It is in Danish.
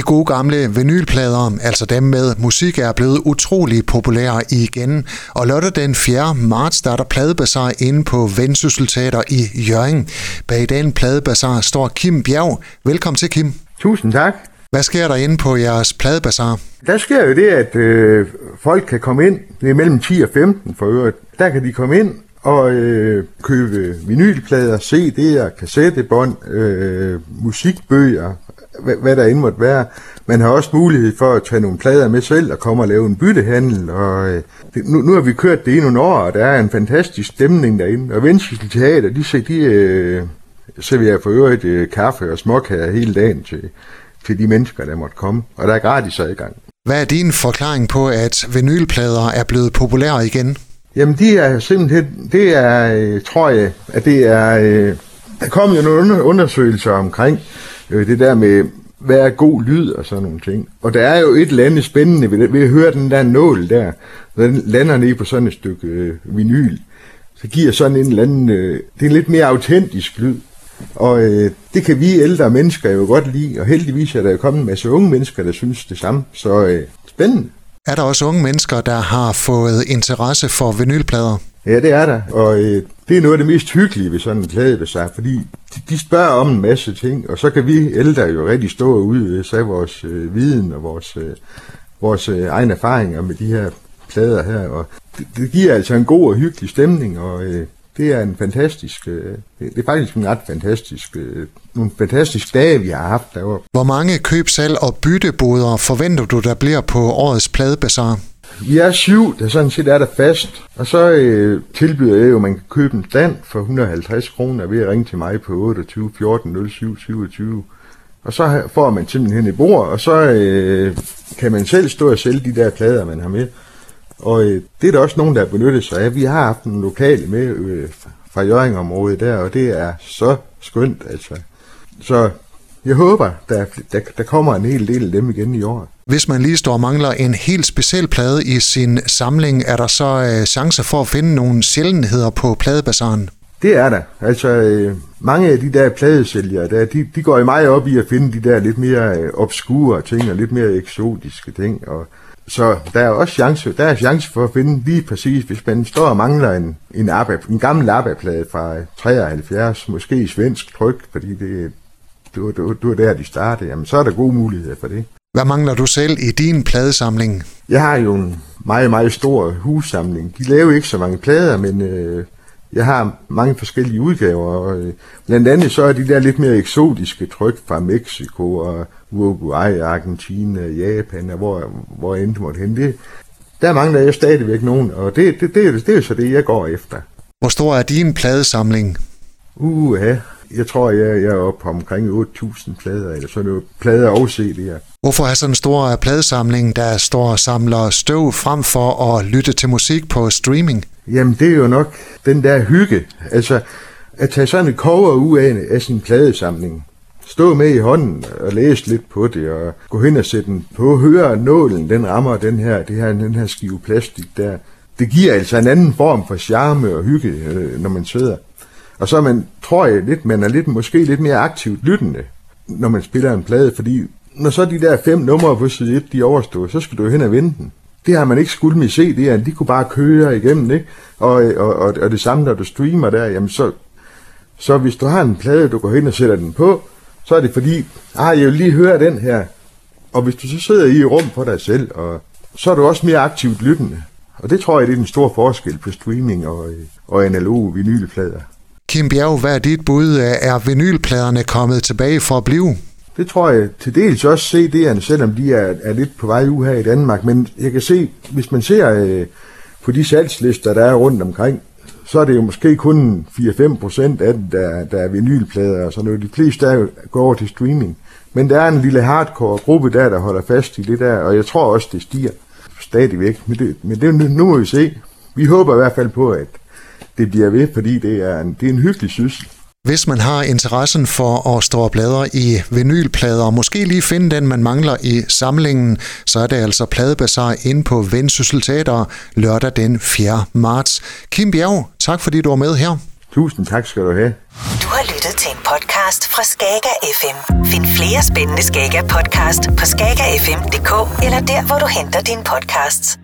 De gode gamle vinylplader, altså dem med musik, er blevet utrolig populære igen. Og lørdag den 4. marts, der er der pladebazar inde på Vendsyssel i Jørgen. Bag den pladebazar står Kim Bjerg. Velkommen til, Kim. Tusind tak. Hvad sker der inde på jeres pladebazar? Der sker jo det, at øh, folk kan komme ind. Det er mellem 10 og 15 for øvrigt. Der kan de komme ind og øh, købe vinylplader, CD'er, kassettebånd, øh, musikbøger, hvad, hvad der end måtte være. Man har også mulighed for at tage nogle plader med selv og komme og lave en byttehandel. Og, øh, nu, nu har vi kørt det i nogle år, og der er en fantastisk stemning derinde. Og Vendsyssel Teater, de, de øh, serverer for øvrigt øh, kaffe og småkager hele dagen til, til de mennesker, der måtte komme. Og der er gratis adgang. Hvad er din forklaring på, at vinylplader er blevet populære igen? Jamen, de er simpelthen, det er, øh, tror jeg, at det er, øh, der kommer jo nogle undersøgelser omkring øh, det der med, hvad er god lyd og sådan nogle ting. Og der er jo et eller andet spændende ved, ved at høre den der nål der, den lander ned på sådan et stykke øh, vinyl. Så giver sådan en eller anden, øh, det er en lidt mere autentisk lyd. Og øh, det kan vi ældre mennesker jo godt lide, og heldigvis er der jo kommet en masse unge mennesker, der synes det samme. Så øh, spændende. Er der også unge mennesker, der har fået interesse for vinylplader? Ja, det er der. Og øh, det er noget af det mest hyggelige ved sådan en pladebasar, fordi de, spørger om en masse ting, og så kan vi ældre jo rigtig stå ud af vores øh, viden og vores, øh, vores øh, egne erfaringer med de her plader her. Og det, det giver altså en god og hyggelig stemning, og øh, det er en fantastisk, øh, det er faktisk en ret fantastisk, øh, nogle fantastiske dage, vi har haft derovre. Hvor mange købsal og bytteboder forventer du, der bliver på årets pladebasar? Vi er syv, der sådan set er der fast, og så øh, tilbyder jeg jo, at man kan købe en stand for 150 kroner ved at ringe til mig på 28 14 07 27. Og så får man simpelthen et bord, og så øh, kan man selv stå og sælge de der plader, man har med. Og øh, det er der også nogen, der har benyttet sig af. Vi har haft en lokale med øh, fra Jørgengområdet der, og det er så skønt, altså. Så jeg håber, der, der, der kommer en hel del af dem igen i år. Hvis man lige står og mangler en helt speciel plade i sin samling, er der så øh, chancer for at finde nogle sjældenheder på pladebazaren? Det er der. Altså, øh, mange af de der pladesælgere, der, de, de går i meget op i at finde de der lidt mere øh, obskure ting og lidt mere eksotiske ting. Og, så der er også chance, der er chance for at finde lige præcis, hvis man står og mangler en, en, ABBA, en gammel ABBA-plade fra 73, måske i svensk tryk, fordi det, det, var, det, var, det var der, de startede, jamen så er der gode muligheder for det. Hvad mangler du selv i din pladesamling? Jeg har jo en meget, meget stor hussamling. De laver ikke så mange plader, men øh, jeg har mange forskellige udgaver. Og, øh, blandt andet så er de der lidt mere eksotiske tryk fra Mexico og Uruguay, Argentina, Japan, og hvor, hvor end det måtte hen. Det, der mangler jeg stadigvæk nogen, og det, det, det, det, det er jo så det, jeg går efter. Hvor stor er din pladesamling? Uh, ja. Jeg tror, jeg, jeg er oppe på omkring 8.000 plader, eller sådan noget. Plader og CD'er. Hvorfor har sådan en stor pladesamling, der står og samler støv frem for at lytte til musik på streaming? Jamen, det er jo nok den der hygge. Altså, at tage sådan et cover ud af, af sin pladesamling, stå med i hånden og læse lidt på det, og gå hen og sætte den på, høre nålen, den rammer den her, det her, den her skive plastik der. Det giver altså en anden form for charme og hygge, øh, når man sidder. Og så er man, tror jeg, lidt, man er lidt, måske lidt mere aktivt lyttende, når man spiller en plade, fordi når så de der fem numre på side 1, de overstår, så skal du hen og vente den. Det har man ikke skulle med CD'erne, de kunne bare køre igennem, ikke? Og, og, og, og det samme, når du streamer der, jamen så, så hvis du har en plade, du går hen og sætter den på, så er det fordi, ah, jeg vil lige høre den her. Og hvis du så sidder i et rum for dig selv, og så er du også mere aktivt lyttende. Og det tror jeg, det er den store forskel på streaming og, øh, og analoge vinylplader. Kim Bjerg, hvad er dit bud? Er vinylpladerne kommet tilbage for at blive? Det tror jeg til dels også CD'erne, selvom de er, er lidt på vej ud her i Danmark. Men jeg kan se, hvis man ser øh, på de salgslister, der er rundt omkring, så er det jo måske kun 4-5 procent af dem, der, der er vinylplader og sådan noget. De fleste der går over til streaming. Men der er en lille hardcore gruppe der, der holder fast i det der, og jeg tror også, det stiger stadigvæk. Men det, men det nu må vi se. Vi håber i hvert fald på, at det bliver ved, fordi det er en, det er en hyggelig syssel. Hvis man har interessen for at stå og bladre i vinylplader, og måske lige finde den, man mangler i samlingen, så er det altså pladebasar inde på Vendsyssel Teater lørdag den 4. marts. Kim Bjerg, tak fordi du var med her. Tusind tak skal du have. Du har lyttet til en podcast fra Skager FM. Find flere spændende Skager podcast på skagerfm.dk eller der, hvor du henter dine podcasts.